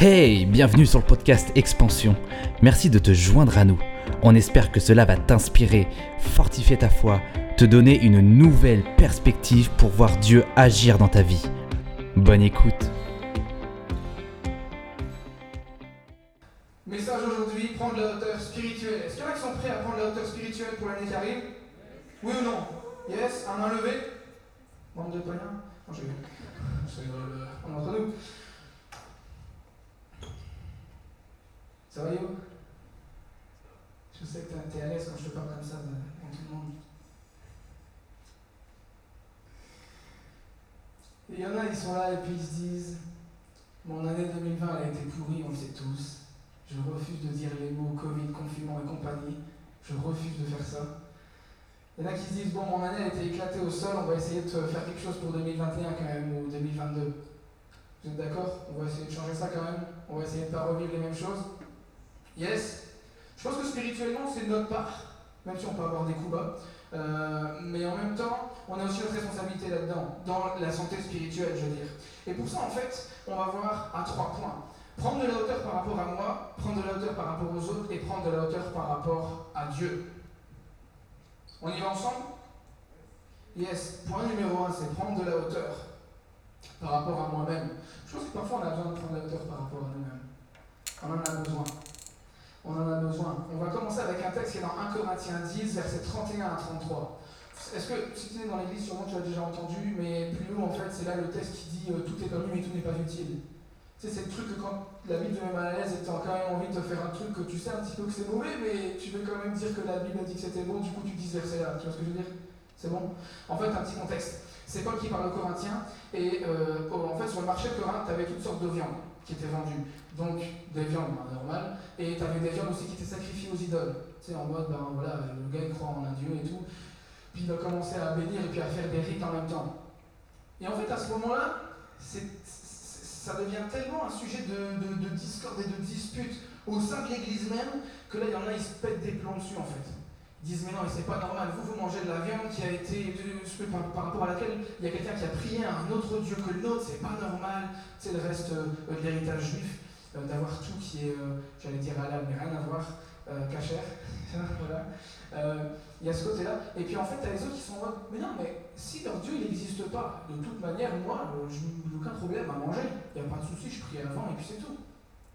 Hey, bienvenue sur le podcast Expansion. Merci de te joindre à nous. On espère que cela va t'inspirer, fortifier ta foi, te donner une nouvelle perspective pour voir Dieu agir dans ta vie. Bonne écoute. Il y en a qui se disent Bon, mon année a été éclatée au sol, on va essayer de faire quelque chose pour 2021 quand même, ou 2022. Vous êtes d'accord? On va essayer de changer ça quand même On va essayer de ne pas revivre les mêmes choses Yes Je pense que spirituellement, c'est de notre part, même si on peut avoir des coups bas. Euh, mais en même temps, on a aussi notre responsabilité là-dedans, dans la santé spirituelle, je veux dire. Et pour ça, en fait, on va voir à trois points. Prendre de la hauteur par rapport à moi, prendre de la hauteur par rapport aux autres et prendre de la hauteur par rapport à Dieu. On y va ensemble? Yes. Point numéro un, c'est prendre de la hauteur par rapport à moi-même. Je pense que parfois on a besoin de prendre de la hauteur par rapport à nous-mêmes. On en a besoin. On en a besoin. On va commencer avec un texte qui est dans 1 Corinthiens 10, versets 31 à 33. Est-ce que si tu es dans l'église, sûrement tu l'as déjà entendu, mais plus haut en fait, c'est là le texte qui dit euh, tout est permis mais tout n'est pas utile. C'est le truc que quand la Bible te met mal à l'aise et que tu as quand même envie de te faire un truc que tu sais un petit peu que c'est mauvais, mais tu veux quand même dire que la Bible a dit que c'était bon, du coup tu dis ce là. Tu vois ce que je veux dire? C'est bon? En fait, un petit contexte. C'est Paul qui parle aux Corinthiens, et euh, en fait, sur le marché de Corinthe, tu avais toutes sortes de viandes qui étaient vendues. Donc, des viandes ben, normales, et tu avais des viandes aussi qui étaient sacrifiées aux idoles. Tu sais, en mode, ben voilà, le gars il croit en un dieu et tout, puis il va commencer à bénir et puis à faire des rites en même temps. Et en fait, à ce moment-là, c'est- ça devient tellement un sujet de, de, de discorde et de dispute au sein de l'église même que là, il y en a, ils se pètent des plombs dessus en fait. Ils disent, mais non, mais c'est pas normal, vous, vous mangez de la viande qui a été, par, rapport à laquelle il y a quelqu'un qui a prié à un autre Dieu que le nôtre, c'est pas normal, c'est le reste euh, de l'héritage juif, euh, d'avoir tout qui est, euh, j'allais dire halal, mais rien à voir, cachère, voilà. Il y a ce côté-là. Et puis en fait, t'as les autres qui sont en mode, mais non, mais si leur Dieu n'existe pas, de toute manière, moi, euh, je n'ai aucun problème à manger. Il n'y a pas de souci, je prie avant et puis c'est tout.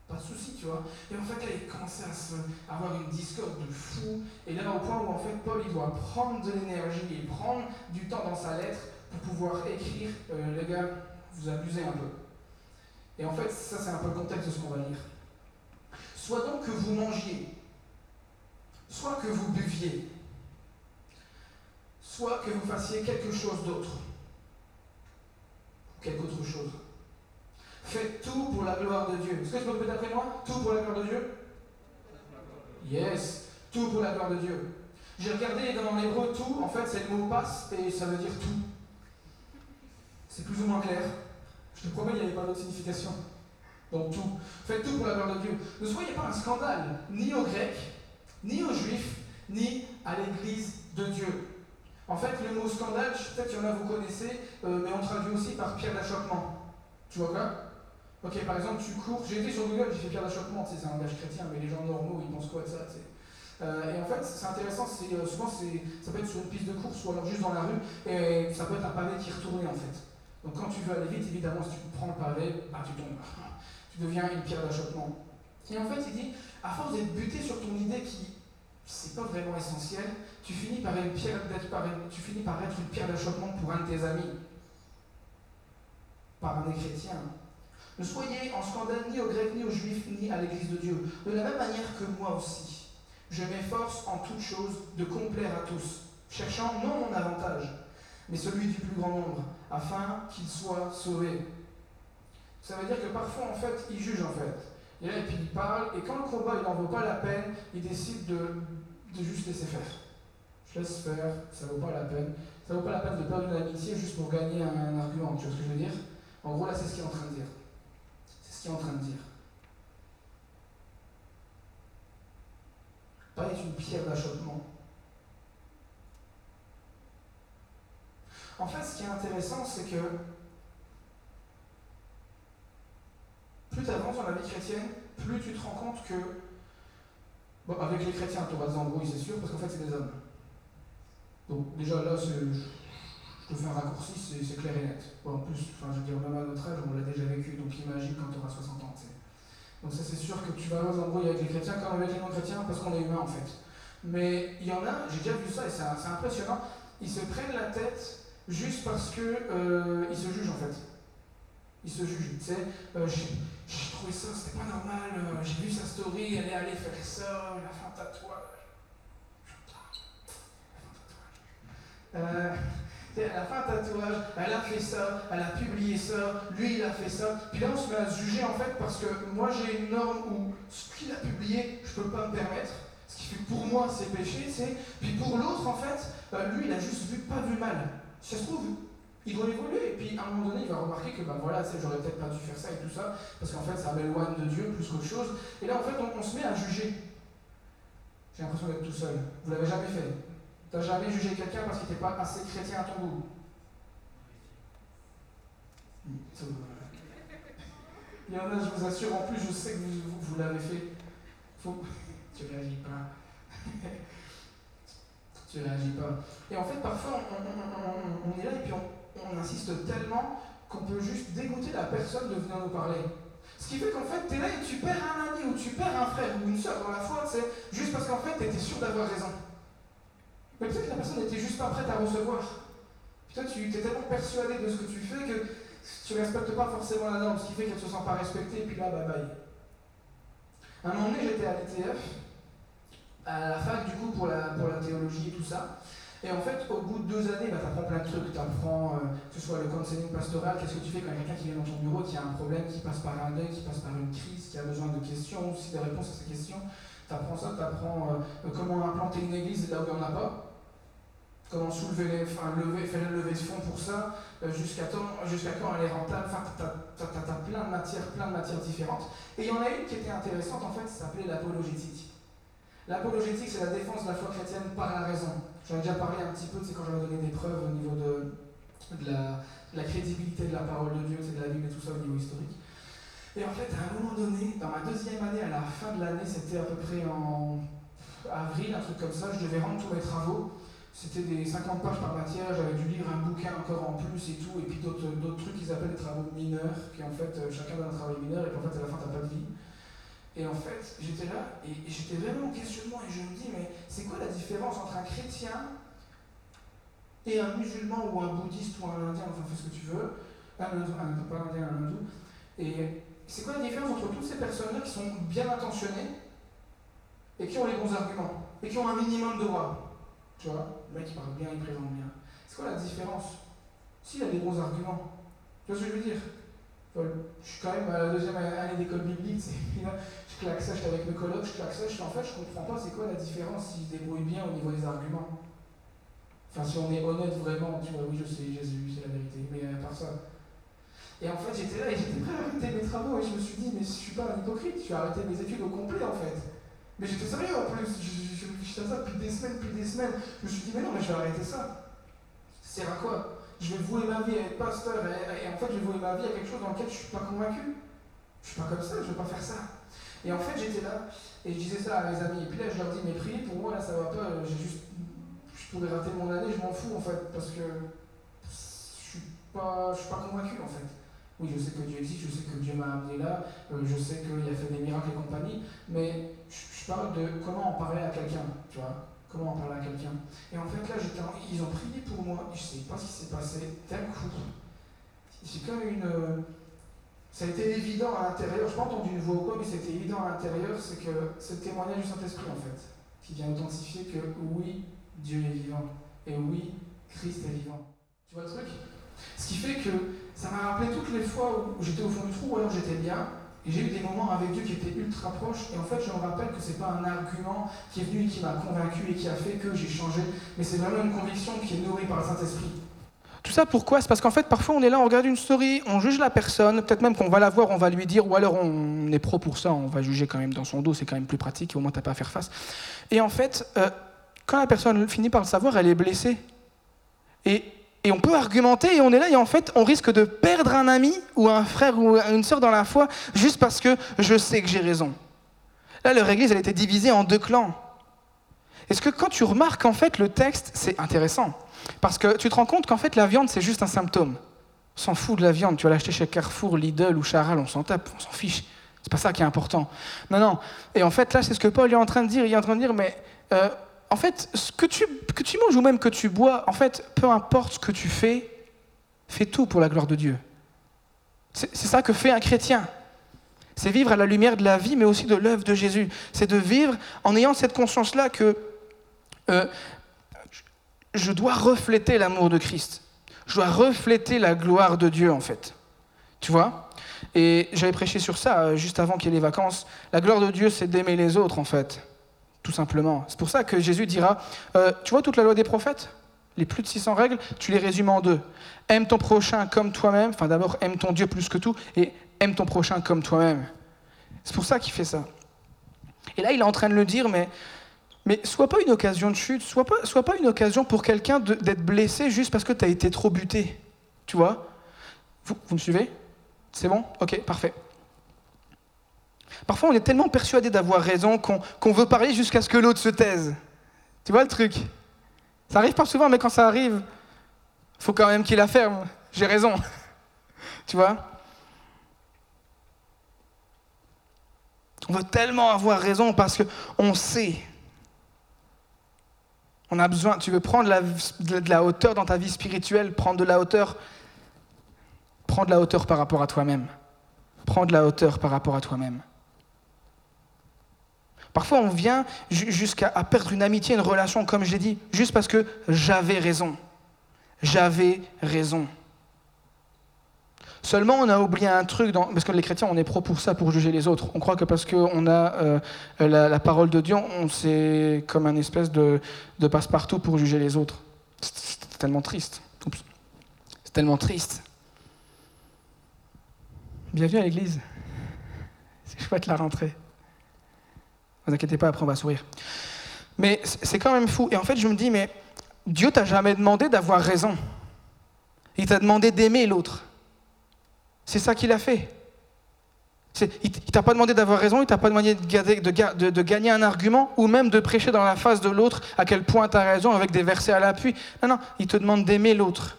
Pas de souci, tu vois. Et en fait, là, il commençait à avoir une discorde de fou. Et là, au point où en fait, Paul, il doit prendre de l'énergie et prendre du temps dans sa lettre pour pouvoir écrire, euh, les gars, vous abusez un peu. Et en fait, ça, c'est un peu le contexte de ce qu'on va lire. Soit donc que vous mangiez, soit que vous buviez, soit que vous fassiez quelque chose d'autre, quelque autre chose. Faites tout pour la gloire de Dieu. Est-ce que je peux répéter après moi? Tout pour la gloire de Dieu? Yes, tout pour la gloire de Dieu. J'ai regardé dans l'hébreu tout, en fait c'est le mot passe et ça veut dire tout. C'est plus ou moins clair. Je te promets, il n'y avait pas d'autre signification. Donc tout. Faites tout pour la gloire de Dieu. Ne soyez pas un scandale, ni aux Grecs, ni aux Juifs, ni à l'Église de Dieu. En fait, le mot scandale, peut-être qu'il y en a vous connaissez, euh, mais on traduit aussi par pierre d'achoppement. Tu vois quoi Ok, par exemple, tu cours. J'ai été sur Google, j'ai fait pierre d'achoppement, c'est un langage chrétien, mais les gens normaux, ils pensent quoi de ça. Euh, Et en fait, c'est intéressant, c'est, euh, souvent ça peut être sur une piste de course ou alors juste dans la rue, et ça peut être un pavé qui est retourné en fait. Donc quand tu veux aller vite, évidemment, si tu prends le pavé, bah, tu tombes. Tu deviens une pierre d'achoppement. Et en fait, il dit, à force d'être buté sur ton idée qui, c'est pas vraiment essentiel, tu finis par être une pierre d'achoppement pour un de tes amis. Par un des chrétiens. Ne soyez en scandale ni aux Grecs, ni aux Juifs, ni à l'Église de Dieu. De la même manière que moi aussi, je m'efforce en toutes choses de complaire à tous, cherchant non mon avantage, mais celui du plus grand nombre, afin qu'ils soient sauvés. Ça veut dire que parfois, en fait, il juge, en fait. Et puis il parle, et quand le combat, il n'en vaut pas la peine, il décide de, de juste laisser faire. Je laisse faire, ça vaut pas la peine. Ça vaut pas la peine de perdre une amitié juste pour gagner un, un argument, tu vois ce que je veux dire? En gros, là, c'est ce qu'il est en train de dire. C'est ce qu'il est en train de dire. Pas être une pierre d'achoppement. En fait, ce qui est intéressant, c'est que plus tu avances dans la vie chrétienne, plus tu te rends compte que, bon, avec les chrétiens, tu auras des embrouilles, c'est sûr, parce qu'en fait, c'est des hommes. Donc, déjà là, je te fais un raccourci, c'est clair et net. Bon, en plus, enfin, je veux dire, même à notre âge, on l'a déjà vécu, donc imagine quand tu auras 60 ans. Donc, ça, c'est sûr que tu vas avoir des embrouilles avec les chrétiens comme avec les non-chrétiens, parce qu'on est humain en fait. Mais il y en a, j'ai déjà vu ça, et c'est impressionnant, ils se prennent la tête juste parce qu'ils euh, se jugent en fait. Ils se jugent, tu sais, euh, j'ai trouvé ça, c'était pas normal, euh, j'ai vu sa story, elle est allée faire ça, elle a fait un tatouage. Euh, elle a fait un tatouage, elle a fait ça, elle a publié ça, lui il a fait ça. Puis là on se met à se juger en fait parce que moi j'ai une norme où ce qu'il a publié, je peux pas me permettre. Ce qui fait pour moi c'est péché, c'est. Puis pour l'autre en fait, lui il a juste vu, pas vu mal. Si ça se trouve, il doit évoluer. Et puis à un moment donné, il va remarquer que ben voilà, j'aurais peut-être pas dû faire ça et tout ça, parce qu'en fait, ça m'éloigne de Dieu plus qu'autre chose. Et là, en fait, on, se met à juger. J'ai l'impression d'être tout seul. Vous l'avez jamais fait. Tu n'as jamais jugé quelqu'un parce qu'il n'était pas assez chrétien à ton goût. Il y en a, je vous assure, en plus, je sais que vous, vous, l'avez fait. Faut... Tu réagis pas. tu réagis pas. Et en fait, parfois, on, est là et puis on, insiste tellement qu'on peut juste dégoûter la personne de venir nous parler. Ce qui fait qu'en fait, tu là et tu perds un ami ou tu perds un frère ou une soeur dans la foi, c'est juste parce qu'en fait, tu étais sûr d'avoir raison. Mais peut-être que la personne n'était juste pas prête à recevoir. Puis toi, tu es tellement persuadé de ce que tu fais que tu ne respectes pas forcément la norme, ce qui fait qu'elle ne se sent pas respectée, et puis là, bye bye. À un moment donné, j'étais à l'ETF, à la fac, du coup, pour la théologie et tout ça. Et en fait, au bout de deux années, bah, tu apprends plein de trucs. Tu apprends, euh, que ce soit le counseling pastoral, qu'est-ce que tu fais quand quelqu'un qui vient dans ton bureau, qui a un problème, qui passe par un deuil, qui passe par une crise, qui a besoin de questions, aussi des réponses à ces questions. Tu apprends ça, tu apprends euh, comment implanter une église là où il n'y en a pas. Comment soulever les, enfin, lever, faire une levée de fonds pour ça, euh, jusqu'à jusqu'à quand elle est rentable. Enfin, tu as, plein de matières, plein de matières différentes. Et il y en a une qui était intéressante, en fait, ça s'appelait l'apologétique. L'apologétique, c'est la défense de la foi chrétienne par la raison. J'en ai déjà parlé un petit peu, c'est quand j'avais donné des preuves au niveau de, la, crédibilité de la parole de Dieu, c'est de la Bible et tout ça au niveau historique. Et en fait, à un moment donné, dans ma deuxième année, à la fin de l'année, c'était à peu près en avril, un truc comme ça, je devais rendre tous mes travaux. C'était des 50 pages par matière, j'avais dû lire un bouquin encore en plus et tout, et puis d'autres trucs qu'ils appellent des travaux mineurs, qui en fait, euh, chacun donne un travail mineur, et puis en fait, à la fin, t'as pas de vie. Et en fait, j'étais là et j'étais vraiment en questionnement et je me dis, mais c'est quoi la différence entre un chrétien et un musulman ou un bouddhiste ou un indien, enfin fais ce que tu veux, un un, pas un indien, un hindou. Et c'est quoi la différence entre toutes ces personnes-là qui sont bien intentionnées et qui ont les bons arguments et qui ont un minimum de droits? Tu vois, le mec il parle bien, il présente bien. C'est quoi la différence? S'il a des bons arguments, tu vois ce que je veux dire? Je suis quand même à la deuxième année d'école biblique, je claque ça, avec mes collègues, je claque ça, je en fait, je comprends pas c'est quoi la différence s'ils se débrouillent bien au niveau des arguments? Enfin, si on est honnête vraiment, tu vois, oui, je sais, Jésus, c'est la vérité, mais à part ça. Et en fait, j'étais là et j'étais prêt à arrêter mes travaux et je me suis dit, mais je suis pas un hypocrite, je vais arrêter mes études au complet en fait. Mais j'étais sérieux en plus, je, réfléchissais à ça depuis des semaines, depuis des semaines. Je me suis dit, mais non, mais je vais arrêter ça. C'est à quoi? Je vais vouer ma vie à être pasteur et, en fait je vais vouer ma vie à quelque chose dans lequel je suis pas convaincu. Je suis pas comme ça, je veux pas faire ça. Et en fait j'étais là et je disais ça à mes amis. Et puis là je leur dis mais priez pour moi là ça va pas, j'ai juste. Je pourrais rater mon année, je m'en fous en fait, parce que je suis pas. je suis pas convaincu en fait. Oui, je sais que Dieu existe, je sais que Dieu m'a amené là, euh, je sais qu'il a fait des miracles et compagnie, mais je parle de comment en parler à quelqu'un, tu vois comment en parler à quelqu'un. Et en fait, là, ils ont prié pour moi, je sais pas ce qui s'est passé, d'un coup, c'est comme une. Ça a été évident à l'intérieur, je n'ai pas entendu une voix ou quoi, mais c'était évident à l'intérieur, c'est que c'est le témoignage du Saint-Esprit en fait, qui vient authentifier que oui, Dieu est vivant, et oui, Christ est vivant. Tu vois le truc? Ce qui fait que ça m'a rappelé toutes les fois où j'étais au fond du trou, ou alors j'étais bien, et j'ai eu des moments avec Dieu qui étaient ultra proches. Et en fait, je me rappelle que ce n'est pas un argument qui est venu et qui m'a convaincu et qui a fait que j'ai changé. Mais c'est vraiment une conviction qui est nourrie par le Saint-Esprit. Tout ça pourquoi? C'est parce qu'en fait, parfois, on est là, on regarde une story, on juge la personne, peut-être même qu'on va la voir, on va lui dire, ou alors on est pro pour ça, on va juger quand même dans son dos, c'est quand même plus pratique, au moins t'as pas à faire face. Et en fait, euh, quand la personne finit par le savoir, elle est blessée. Et on peut argumenter et on est là et en fait on risque de perdre un ami ou un frère ou une sœur dans la foi juste parce que je sais que j'ai raison. Là, leur église, elle était divisée en deux clans. Est-ce que quand tu remarques en fait le texte, c'est intéressant? Parce que tu te rends compte qu'en fait la viande c'est juste un symptôme. On s'en fout de la viande, tu vas l'acheter chez Carrefour, Lidl ou Charal, on s'en tape, on s'en fiche. C'est pas ça qui est important. Non, non. Et en fait là, c'est ce que Paul est en train de dire. Il est en train de dire, mais euh, en fait, ce que tu, que tu manges ou même que tu bois, en fait, peu importe ce que tu fais, fais tout pour la gloire de Dieu. C'est ça que fait un chrétien. C'est vivre à la lumière de la vie, mais aussi de l'œuvre de Jésus. C'est de vivre en ayant cette conscience-là que euh, je dois refléter l'amour de Christ. Je dois refléter la gloire de Dieu, en fait. Tu vois? Et j'avais prêché sur ça euh, juste avant qu'il y ait les vacances. La gloire de Dieu, c'est d'aimer les autres, en fait tout simplement. C'est pour ça que Jésus dira, euh, tu vois toute la loi des prophètes? Les plus de 600 règles, tu les résumes en deux. Aime ton prochain comme toi-même, enfin d'abord aime ton Dieu plus que tout, et aime ton prochain comme toi-même. C'est pour ça qu'il fait ça. Et là, il est en train de le dire, mais, mais soit pas une occasion de chute, soit pas, une occasion pour quelqu'un d'être blessé juste parce que tu as été trop buté. Tu vois? Vous, vous me suivez? C'est bon? Ok, parfait. Parfois, on est tellement persuadé d'avoir raison qu'on veut parler jusqu'à ce que l'autre se taise. Tu vois le truc? Ça arrive pas souvent, mais quand ça arrive, faut quand même qu'il la ferme. J'ai raison. tu vois? On veut tellement avoir raison parce qu'on sait. On a besoin, tu veux prendre de la hauteur dans ta vie spirituelle, prendre de la hauteur, prends de la hauteur par rapport à toi-même. Prends de la hauteur par rapport à toi-même. Parfois, on vient jusqu'à perdre une amitié, une relation, comme j'ai dit, juste parce que j'avais raison. J'avais raison. Seulement, on a oublié un truc, parce que les chrétiens, on est pro pour ça, pour juger les autres. On croit que parce qu'on a euh, la, parole de Dieu, on c'est comme un espèce de, passe-partout pour juger les autres. C'est tellement triste. C'est tellement triste. Bienvenue à l'église. C'est chouette la rentrée. Ne vous inquiétez pas, après on va sourire. Mais c'est quand même fou. Et en fait, je me dis, mais Dieu t'a jamais demandé d'avoir raison. Il t'a demandé d'aimer l'autre. C'est ça qu'il a fait. Il t'a pas demandé d'avoir raison, il t'a pas demandé de, de, gagner un argument ou même de prêcher dans la face de l'autre à quel point tu as raison avec des versets à l'appui. Non, non, il te demande d'aimer l'autre.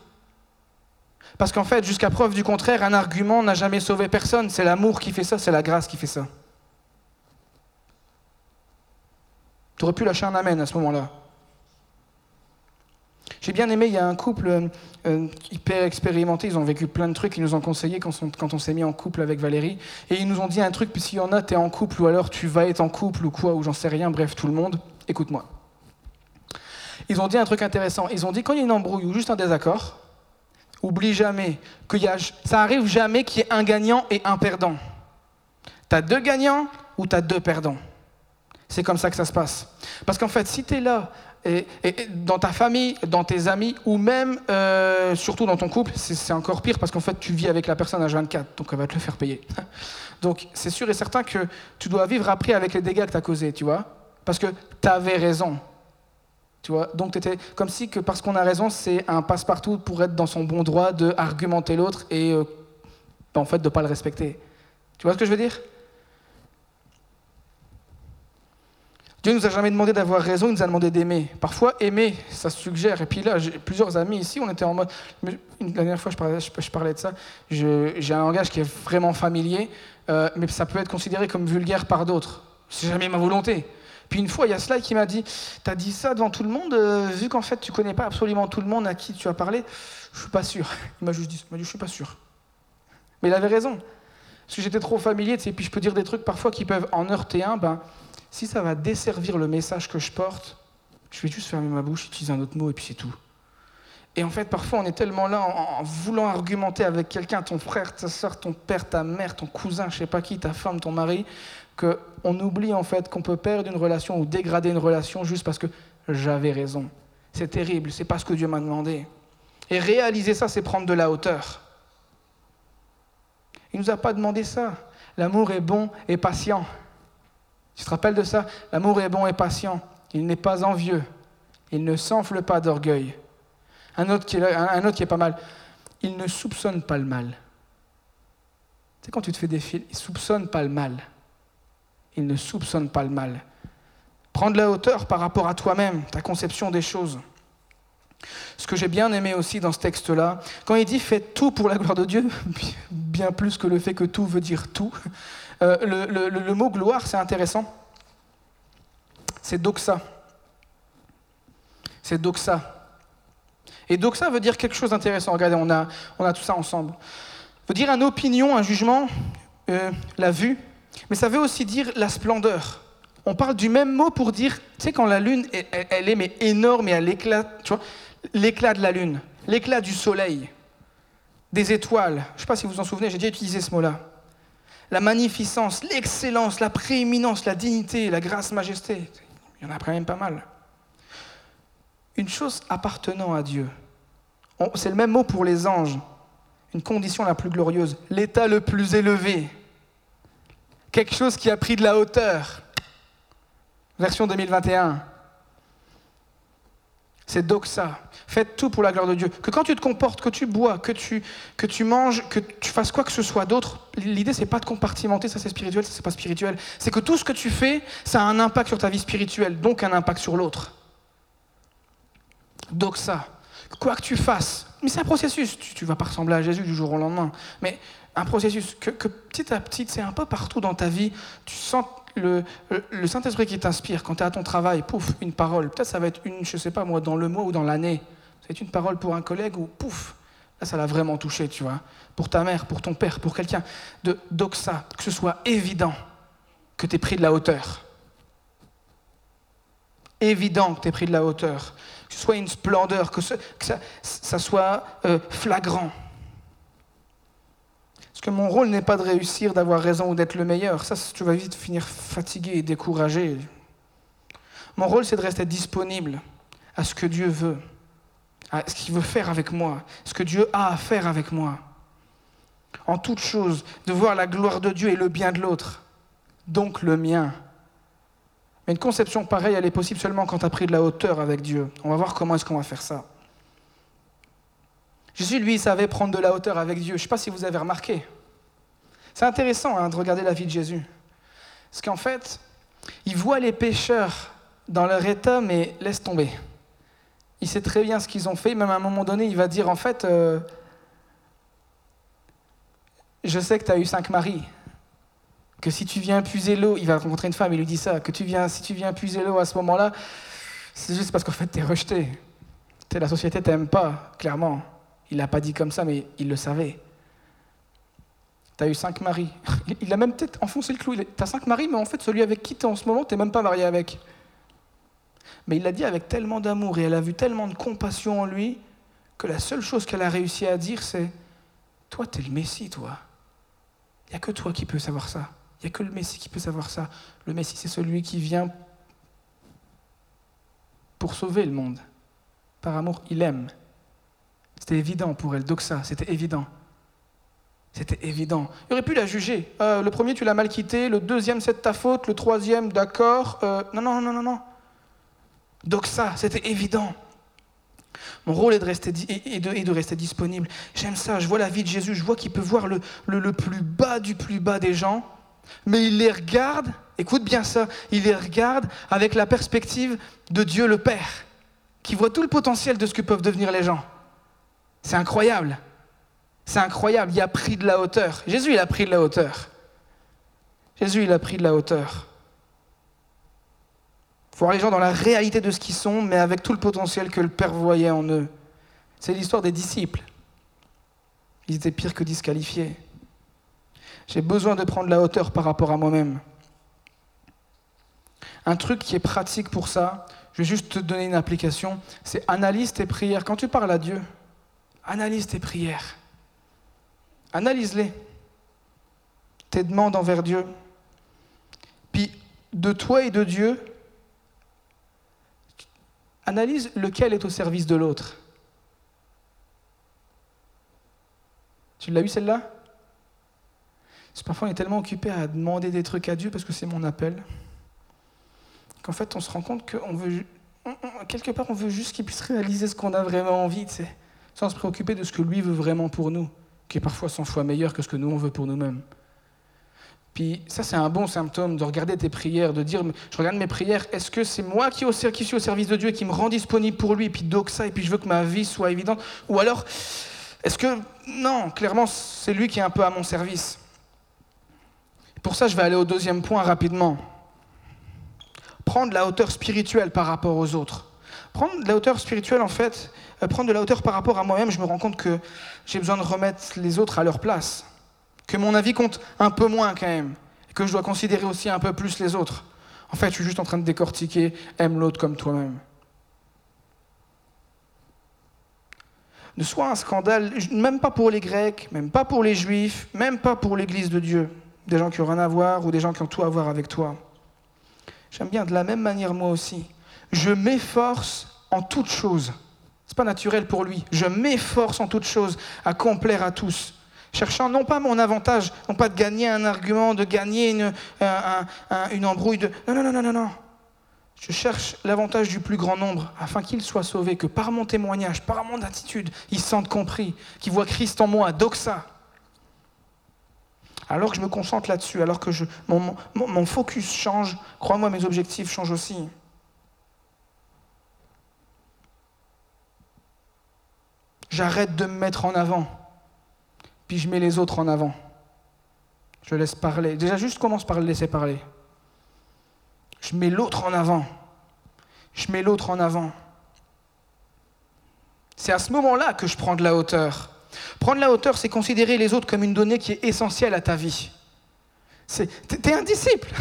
Parce qu'en fait, jusqu'à preuve du contraire, un argument n'a jamais sauvé personne. C'est l'amour qui fait ça, c'est la grâce qui fait ça. Tu aurais pu lâcher un amen à ce moment-là. J'ai bien aimé, il y a un couple euh, euh, hyper expérimenté, ils ont vécu plein de trucs, ils nous ont conseillé quand on, s'est mis en couple avec Valérie, et ils nous ont dit un truc, puis s'il y en a, t'es en couple, ou alors tu vas être en couple, ou quoi, ou j'en sais rien, bref, tout le monde, écoute-moi. Ils ont dit un truc intéressant, ils ont dit quand il y a une embrouille ou juste un désaccord, oublie jamais que y a, ça arrive jamais qu'il y ait un gagnant et un perdant. T'as deux gagnants ou t'as deux perdants. C'est comme ça que ça se passe. Parce qu'en fait, si tu es là, et, dans ta famille, dans tes amis, ou même, euh, surtout dans ton couple, c'est encore pire parce qu'en fait, tu vis avec la personne à 24, donc elle va te le faire payer. Donc, c'est sûr et certain que tu dois vivre après avec les dégâts que tu as causés, tu vois Parce que tu avais raison. Tu vois Donc, tu étais comme si que parce qu'on a raison, c'est un passe-partout pour être dans son bon droit de argumenter l'autre et euh, en fait de ne pas le respecter. Tu vois ce que je veux dire? Dieu nous a jamais demandé d'avoir raison, il nous a demandé d'aimer. Parfois, aimer, ça suggère. Et puis là, j'ai plusieurs amis ici, on était en mode. La dernière fois, je parlais, je de ça. J'ai un langage qui est vraiment familier, euh, mais ça peut être considéré comme vulgaire par d'autres. C'est jamais ma volonté. Puis une fois, il y a cela qui m'a dit T'as dit ça devant tout le monde, euh, vu qu'en fait, tu connais pas absolument tout le monde à qui tu as parlé Je suis pas sûr. Il m'a juste dit Je suis pas sûr. Mais il avait raison. Parce que j'étais trop familier, et puis je peux dire des trucs parfois qui peuvent en heurter un, ben si ça va desservir le message que je porte, je vais juste fermer ma bouche, utiliser un autre mot et puis c'est tout. Et en fait, parfois, on est tellement là en, voulant argumenter avec quelqu'un, ton frère, ta soeur, ton père, ta mère, ton cousin, je sais pas qui, ta femme, ton mari, qu'on oublie en fait qu'on peut perdre une relation ou dégrader une relation juste parce que j'avais raison. C'est terrible, c'est pas ce que Dieu m'a demandé. Et réaliser ça, c'est prendre de la hauteur. Il ne nous a pas demandé ça. L'amour est bon et patient. Tu te rappelles de ça? L'amour est bon et patient. Il n'est pas envieux. Il ne s'enfle pas d'orgueil. Un autre qui est, pas mal. Il ne soupçonne pas le mal. Tu sais, quand tu te fais des fils, il ne soupçonne pas le mal. Il ne soupçonne pas le mal. Prendre la hauteur par rapport à toi-même, ta conception des choses. Ce que j'ai bien aimé aussi dans ce texte-là, quand il dit faites tout pour la gloire de Dieu, bien plus que le fait que tout veut dire tout, euh, le, mot gloire, c'est intéressant. C'est doxa. C'est doxa. Et doxa veut dire quelque chose d'intéressant. Regardez, on a, tout ça ensemble. veut dire une opinion, un jugement, euh, la vue, mais ça veut aussi dire la splendeur. On parle du même mot pour dire, tu sais, quand la lune, elle, est énorme et elle éclate, tu vois, l'éclat de la lune, l'éclat du soleil, des étoiles. Je ne sais pas si vous vous en souvenez, j'ai déjà utilisé ce mot-là. La magnificence, l'excellence, la prééminence, la dignité, la grâce, majesté. Il y en a quand même pas mal. Une chose appartenant à Dieu. C'est le même mot pour les anges. Une condition la plus glorieuse. L'état le plus élevé. Quelque chose qui a pris de la hauteur. Version 2021. C'est doxa. Faites tout pour la gloire de Dieu. Que quand tu te comportes, que tu bois, que tu, manges, que tu fasses quoi que ce soit d'autre, l'idée c'est pas de compartimenter, ça c'est spirituel, ça c'est pas spirituel. C'est que tout ce que tu fais, ça a un impact sur ta vie spirituelle, donc un impact sur l'autre. Doxa. Quoi que tu fasses, mais c'est un processus. Tu, ne vas pas ressembler à Jésus du jour au lendemain, mais un processus que petit à petit, c'est un peu partout dans ta vie, tu sens le, Saint-Esprit qui t'inspire quand tu es à ton travail, pouf, une parole. Peut-être ça va être une, je sais pas moi, dans le mois ou dans l'année. C'est une parole pour un collègue ou pouf, là ça l'a vraiment touché, tu vois. Pour ta mère, pour ton père, pour quelqu'un. De doxa, que ce soit évident que tu es pris de la hauteur. Évident que tu es pris de la hauteur. Que ce soit une splendeur, que, ça, soit euh, flagrant que mon rôle n'est pas de réussir, d'avoir raison ou d'être le meilleur. Ça, tu vas vite finir fatigué et découragé. Mon rôle, c'est de rester disponible à ce que Dieu veut, à ce qu'il veut faire avec moi, ce que Dieu a à faire avec moi. En toute chose, de voir la gloire de Dieu et le bien de l'autre, donc le mien. Mais une conception pareille, elle est possible seulement quand tu as pris de la hauteur avec Dieu. On va voir comment est-ce qu'on va faire ça. Jésus, lui, savait prendre de la hauteur avec Dieu. Je ne sais pas si vous avez remarqué. C'est intéressant hein, de regarder la vie de Jésus. Parce qu'en fait, il voit les pécheurs dans leur état, mais laisse tomber. Il sait très bien ce qu'ils ont fait. Même à un moment donné, il va dire, en fait, euh, je sais que tu as eu cinq maris. Que si tu viens puiser l'eau, il va rencontrer une femme, il lui dit ça, que si tu viens puiser l'eau à ce moment-là, c'est juste parce qu'en fait, tu es rejeté. la société t'aime pas, clairement. Il l'a pas dit comme ça, mais il le savait. Tu as eu cinq maris. Il a même peut-être enfoncé le clou. Tu as cinq maris, mais en fait, celui avec qui tu es en ce moment, tu n'es même pas marié avec. Mais il l'a dit avec tellement d'amour et elle a vu tellement de compassion en lui que la seule chose qu'elle a réussi à dire, c'est Toi, tu es le Messie, toi. Il n'y a que toi qui peux savoir ça. Il n'y a que le Messie qui peut savoir ça. Le Messie, c'est celui qui vient pour sauver le monde. Par amour, il aime. C'était évident pour elle, Doxa, c'était évident. C'était évident. Il aurait pu la juger. Euh, le premier, tu l'as mal quitté. Le deuxième, c'est de ta faute. Le troisième, d'accord. Euh, non, non, non, non, non. Doxa, c'était évident. Mon rôle est de rester, de, rester disponible. J'aime ça. Je vois la vie de Jésus. Je vois qu'il peut voir le plus bas du plus bas des gens. Mais il les regarde, écoute bien ça, il les regarde avec la perspective de Dieu le Père, qui voit tout le potentiel de ce que peuvent devenir les gens. C'est incroyable. C'est incroyable. Il a pris de la hauteur. Jésus, il a pris de la hauteur. Jésus, il a pris de la hauteur. Voir les gens dans la réalité de ce qu'ils sont, mais avec tout le potentiel que le Père voyait en eux. C'est l'histoire des disciples. Ils étaient pires que disqualifiés. J'ai besoin de prendre la hauteur par rapport à moi-même. Un truc qui est pratique pour ça, je vais juste te donner une application, c'est analyse tes prières. Quand tu parles à Dieu, Analyse tes prières. Analyse-les. Tes demandes envers Dieu. Puis de toi et de Dieu, analyse lequel est au service de l'autre. Tu l'as eu celle-là? Parfois on est tellement occupé à demander des trucs à Dieu parce que c'est mon appel, qu'en fait on se rend compte qu'on veut quelque part, on veut juste qu'il puisse réaliser ce qu'on a vraiment envie, sans se préoccuper de ce que lui veut vraiment pour nous, qui est parfois 100 fois meilleur que ce que nous, on veut pour nous-mêmes. Puis ça, c'est un bon symptôme de regarder tes prières, de dire, je regarde mes prières, est-ce que c'est moi qui, suis au service de Dieu et qui me rend disponible pour lui, et puis donc ça, et puis je veux que ma vie soit évidente? Ou alors, est-ce que, non, clairement, c'est lui qui est un peu à mon service? Pour ça, je vais aller au deuxième point rapidement. Prendre la hauteur spirituelle par rapport aux autres. Prendre de la hauteur spirituelle, en fait, euh, prendre de la hauteur par rapport à moi-même, je me rends compte que j'ai besoin de remettre les autres à leur place que mon avis compte un peu moins quand même, que je dois considérer aussi un peu plus les autres. En fait, je suis juste en train de décortiquer aime l'autre comme toi-même. Ne soit un scandale, même pas pour les Grecs, même pas pour les Juifs, même pas pour l'Église de Dieu, des gens qui n'ont rien à voir ou des gens qui ont tout à voir avec toi. J'aime bien de la même manière moi aussi. Je m'efforce en toute chose. C'est pas naturel pour lui. Je m'efforce en toute chose à complaire à tous cherchant non pas mon avantage, non pas de gagner un argument, de gagner une, embrouille. De... Non, non, non, non, non, non. Je cherche l'avantage du plus grand nombre afin qu'ils soient sauvés, que par mon témoignage, par mon attitude, ils se sentent compris, qu'ils voient Christ en moi, doxa. Alors que je me concentre là-dessus, alors que mon focus change, crois-moi, mes objectifs changent aussi. J'arrête de me mettre en avant puis je mets les autres en avant. Je laisse parler. Déjà, juste commence par le laisser parler. Je mets l'autre en avant. Je mets l'autre en avant. C'est à ce moment-là que je prends de la hauteur. Prendre la hauteur, c'est considérer les autres comme une donnée qui est essentielle à ta vie. Tu es un disciple.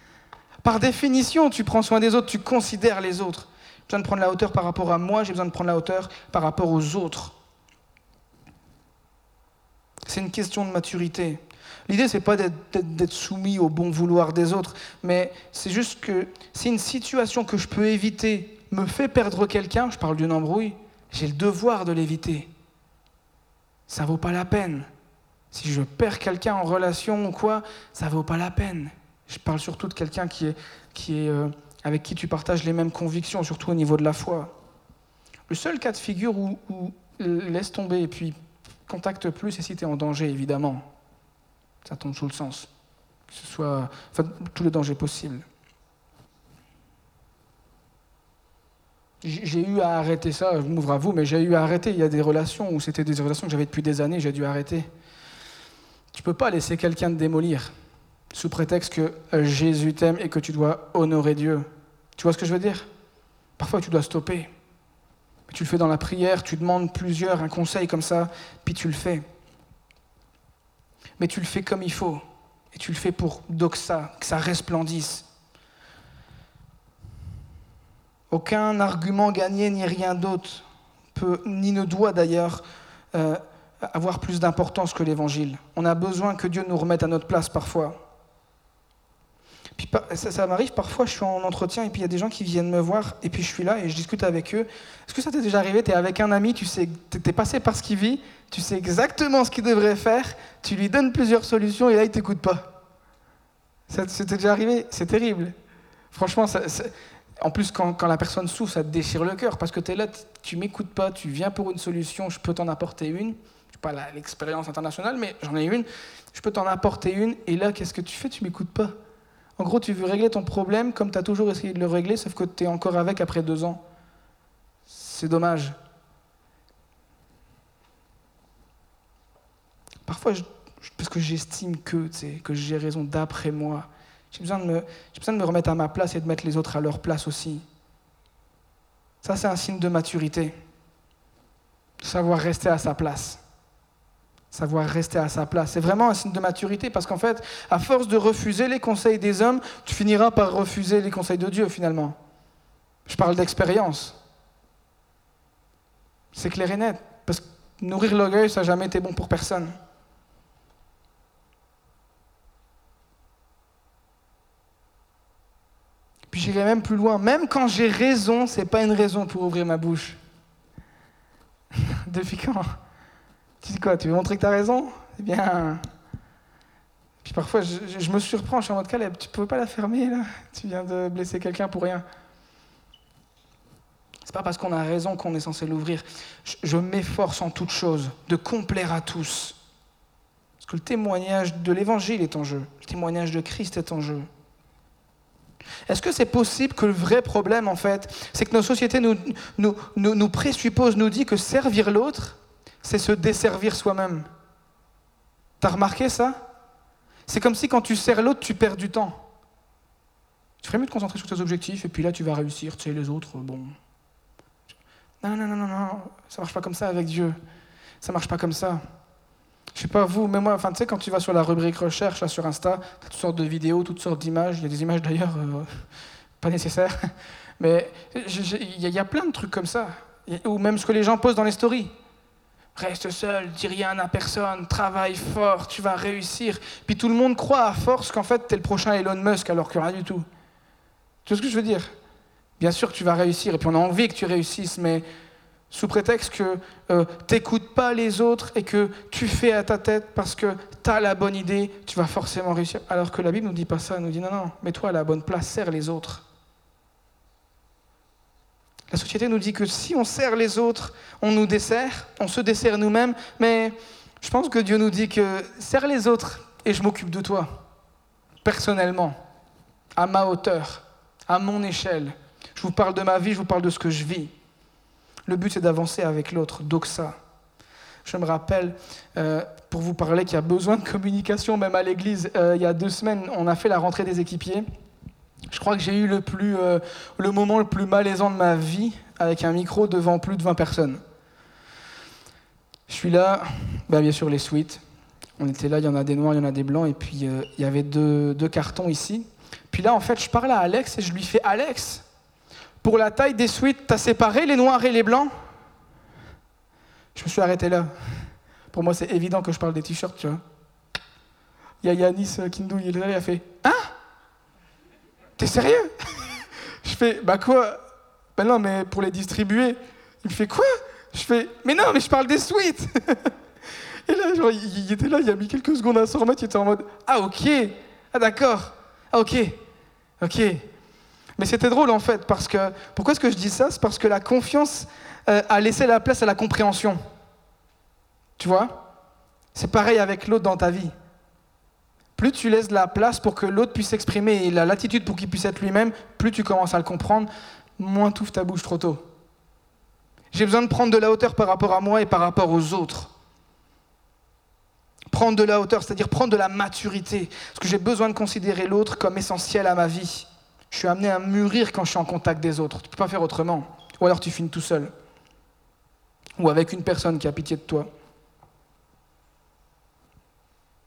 Par définition, tu prends soin des autres, tu considères les autres. Besoin de prendre la hauteur par rapport à moi, j'ai besoin de prendre la hauteur par rapport aux autres. C'est une question de maturité. L'idée, c'est pas d'être soumis au bon vouloir des autres, mais c'est juste que si une situation que je peux éviter me fait perdre quelqu'un, je parle d'une embrouille, j'ai le devoir de l'éviter. Ça vaut pas la peine. Si je perds quelqu'un en relation ou quoi, ça vaut pas la peine. Je parle surtout de quelqu'un qui est, qui est, euh, avec qui tu partages les mêmes convictions, surtout au niveau de la foi. Le seul cas de figure où, où laisse tomber et puis contacte plus et si tu es en danger, évidemment. Ça tombe sous le sens. Que ce soit. Enfin, tous les dangers possibles. J'ai eu à arrêter ça, je m'ouvre à vous, mais j'ai eu à arrêter. Il y a des relations où c'était des relations que j'avais depuis des années, j'ai dû arrêter. Tu peux pas laisser quelqu'un te démolir sous prétexte que Jésus t'aime et que tu dois honorer Dieu. Tu vois ce que je veux dire? Parfois, tu dois stopper. Tu le fais dans la prière, tu demandes plusieurs, un conseil comme ça, puis tu le fais. Mais tu le fais comme il faut. Et tu le fais pour doxa, que ça resplendisse. Aucun argument gagné ni rien d'autre peut, ni ne doit d'ailleurs euh, avoir plus d'importance que l'évangile. On a besoin que Dieu nous remette à notre place parfois ça, m'arrive parfois, je suis en entretien et puis il y a des gens qui viennent me voir et puis je suis là et je discute avec eux. Est-ce que ça t'est déjà arrivé Tu es avec un ami, tu sais, es passé par ce qu'il vit, tu sais exactement ce qu'il devrait faire, tu lui donnes plusieurs solutions et là il t'écoute pas? Ça t'est déjà arrivé? C'est terrible. Franchement, en plus quand, la personne souffre, ça te déchire le cœur parce que tu es là, tu m'écoutes pas, tu viens pour une solution, je peux t'en apporter une. Je pas l'expérience internationale, mais j'en ai une. Je peux t'en apporter une et là, qu'est-ce que tu fais? Tu m'écoutes pas. En gros, tu veux régler ton problème comme tu as toujours essayé de le régler, sauf que tu es encore avec après deux ans. C'est dommage. Parfois, parce que j'estime que, que j'ai raison d'après moi, j'ai besoin, de me, besoin de me remettre à ma place et de mettre les autres à leur place aussi. Ça, c'est un signe de maturité. savoir rester à sa place savoir rester à sa place. C'est vraiment un signe de maturité parce qu'en fait, à force de refuser les conseils des hommes, tu finiras par refuser les conseils de Dieu finalement. Je parle d'expérience. C'est clair et net. Parce que nourrir l'orgueil, ça n'a jamais été bon pour personne. Puis j'irai même plus loin. Même quand j'ai raison, ce n'est pas une raison pour ouvrir ma bouche. Depuis quand? Tu dis quoi Tu veux montrer que tu as raison? Eh bien. Puis parfois, je, me surprends, je suis en mode Caleb, tu ne peux pas la fermer là? Tu viens de blesser quelqu'un pour rien. C'est pas parce qu'on a raison qu'on est censé l'ouvrir. Je, m'efforce en toute chose de complaire à tous. Parce que le témoignage de l'Évangile est en jeu. Le témoignage de Christ est en jeu. Est-ce que c'est possible que le vrai problème, en fait, c'est que nos sociétés nous, nous, nous, nous présupposent, nous dit que servir l'autre, c'est se desservir soi-même T'as remarqué ça? C'est comme si quand tu sers l'autre, tu perds du temps. Tu ferais mieux de te concentrer sur tes objectifs et puis là, tu vas réussir. Tu sais, les autres, bon. Non, non, non, non, non, ça marche pas comme ça avec Dieu. Ça marche pas comme ça. Je sais pas vous, mais moi, enfin, tu sais, quand tu vas sur la rubrique recherche là, sur Insta, as toutes sortes de vidéos, toutes sortes d'images. Il y a des images d'ailleurs euh, pas nécessaires. Mais il y, y, a plein de trucs comme ça. Ou même ce que les gens posent dans les stories. Reste seul, dis rien à personne, travaille fort, tu vas réussir. Puis tout le monde croit à force qu'en fait, tu le prochain Elon Musk alors que rien du tout. Tu vois ce que je veux dire? Bien sûr tu vas réussir, et puis on a envie que tu réussisses, mais sous prétexte que euh, tu n'écoutes pas les autres et que tu fais à ta tête parce que tu as la bonne idée, tu vas forcément réussir. Alors que la Bible ne nous dit pas ça, elle nous dit non, non, mets-toi à la bonne place, serre les autres. La société nous dit que si on sert les autres, on nous dessert, on se dessert nous-mêmes, mais je pense que Dieu nous dit que serre les autres et je m'occupe de toi, personnellement, à ma hauteur, à mon échelle. Je vous parle de ma vie, je vous parle de ce que je vis. Le but, c'est d'avancer avec l'autre, doxa. Je me rappelle, euh, pour vous parler, qu'il y a besoin de communication, même à l'église. Euh, il y a deux semaines, on a fait la rentrée des équipiers. Je crois que j'ai eu le, plus, euh, le moment le plus malaisant de ma vie avec un micro devant plus de 20 personnes. Je suis là, bah, bien sûr les suites. On était là, il y en a des noirs, il y en a des blancs, et puis euh, il y avait deux, deux, cartons ici. Puis là, en fait, je parle à Alex et je lui fais Alex, pour la taille des suites, t'as séparé les noirs et les blancs? Je me suis arrêté là. Pour moi, c'est évident que je parle des t-shirts, tu vois. Il y a Yanis euh, Kindou, il est là, il a fait Hein? T'es sérieux? Je fais, bah quoi? Ben non, mais pour les distribuer. Il me fait quoi? Je fais, mais non, mais je parle des suites Et là, genre, il, était là, il a mis quelques secondes à s'en remettre, il était en mode, ah ok, ah d'accord, ah ok, ok. Mais c'était drôle en fait, parce que, pourquoi est-ce que je dis ça? C'est parce que la confiance euh, a laissé la place à la compréhension. Tu vois? C'est pareil avec l'autre dans ta vie plus tu laisses la place pour que l'autre puisse s'exprimer et la latitude pour qu'il puisse être lui-même, plus tu commences à le comprendre, moins tu ouvres ta bouche trop tôt. J'ai besoin de prendre de la hauteur par rapport à moi et par rapport aux autres. Prendre de la hauteur, c'est-à-dire prendre de la maturité. Parce que j'ai besoin de considérer l'autre comme essentiel à ma vie. Je suis amené à mûrir quand je suis en contact des autres. Tu ne peux pas faire autrement. Ou alors tu finis tout seul. Ou avec une personne qui a pitié de toi.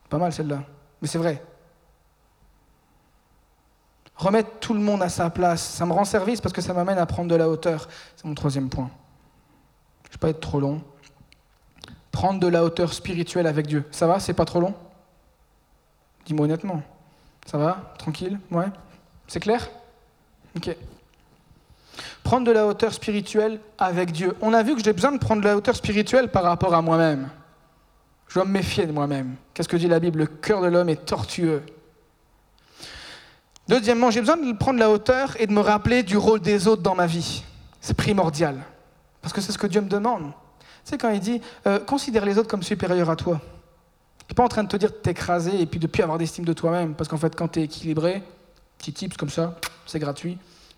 Pas mal celle-là. C'est vrai. Remettre tout le monde à sa place, ça me rend service parce que ça m'amène à prendre de la hauteur. C'est mon troisième point. Je ne vais pas être trop long. Prendre de la hauteur spirituelle avec Dieu. Ça va C'est pas trop long? Dis-moi honnêtement. Ça va? Tranquille? Ouais C'est clair? Ok. Prendre de la hauteur spirituelle avec Dieu. On a vu que j'ai besoin de prendre de la hauteur spirituelle par rapport à moi-même. Je dois me méfier de moi-même. Qu'est-ce que dit la Bible? Le cœur de l'homme est tortueux. Deuxièmement, j'ai besoin de prendre la hauteur et de me rappeler du rôle des autres dans ma vie. C'est primordial. Parce que c'est ce que Dieu me demande. Tu sais, quand il dit euh, considère les autres comme supérieurs à toi, il n'est pas en train de te dire de t'écraser et puis de ne plus avoir d'estime de toi-même. Parce qu'en fait, quand tu es équilibré, petit tips comme ça, c'est gratuit.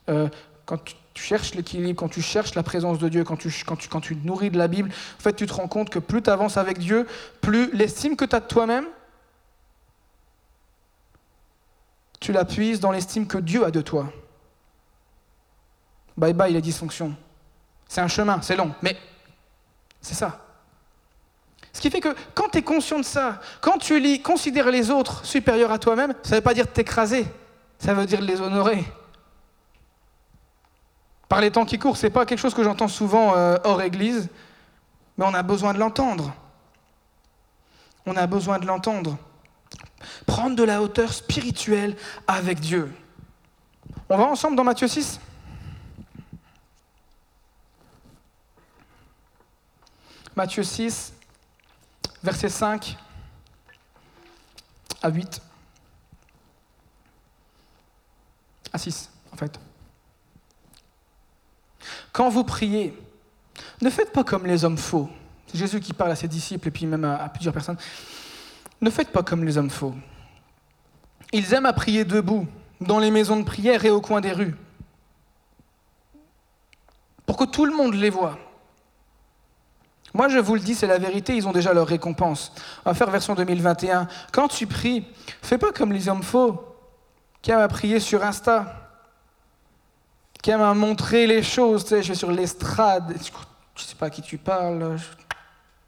Euh, quand tu cherches l'équilibre, quand tu cherches la présence de Dieu, quand tu, nourris de la Bible, en fait, tu te rends compte que plus tu avances avec Dieu, plus l'estime que tu as de toi-même, tu la dans l'estime que Dieu a de toi. Bye bye les dysfonctions. C'est un chemin, c'est long, mais c'est ça. Ce qui fait que quand tu es conscient de ça, quand tu lis, considères les autres supérieurs à toi-même, ça ne veut pas dire t'écraser, ça veut dire les honorer. Par les temps qui courent, c'est pas quelque chose que j'entends souvent euh, hors église, mais on a besoin de l'entendre. On a besoin de l'entendre. Prendre de la hauteur spirituelle avec Dieu. On va ensemble dans Matthieu 6 Matthieu 6, versets 5 à 8. À 6, en fait. Quand vous priez, ne faites pas comme les hommes faux. C'est Jésus qui parle à ses disciples et puis même à, plusieurs personnes. Ne faites pas comme les hommes faux. Ils aiment à prier debout, dans les maisons de prière et au coin des rues, pour que tout le monde les voie. Moi, je vous le dis, c'est la vérité, ils ont déjà leur récompense. On va faire version 2021. Quand tu pries, fais pas comme les hommes faux, qui aiment à prier sur Insta, qui aiment à montrer les choses. Tu sais, je vais sur l'estrade, je sais pas à qui tu parles.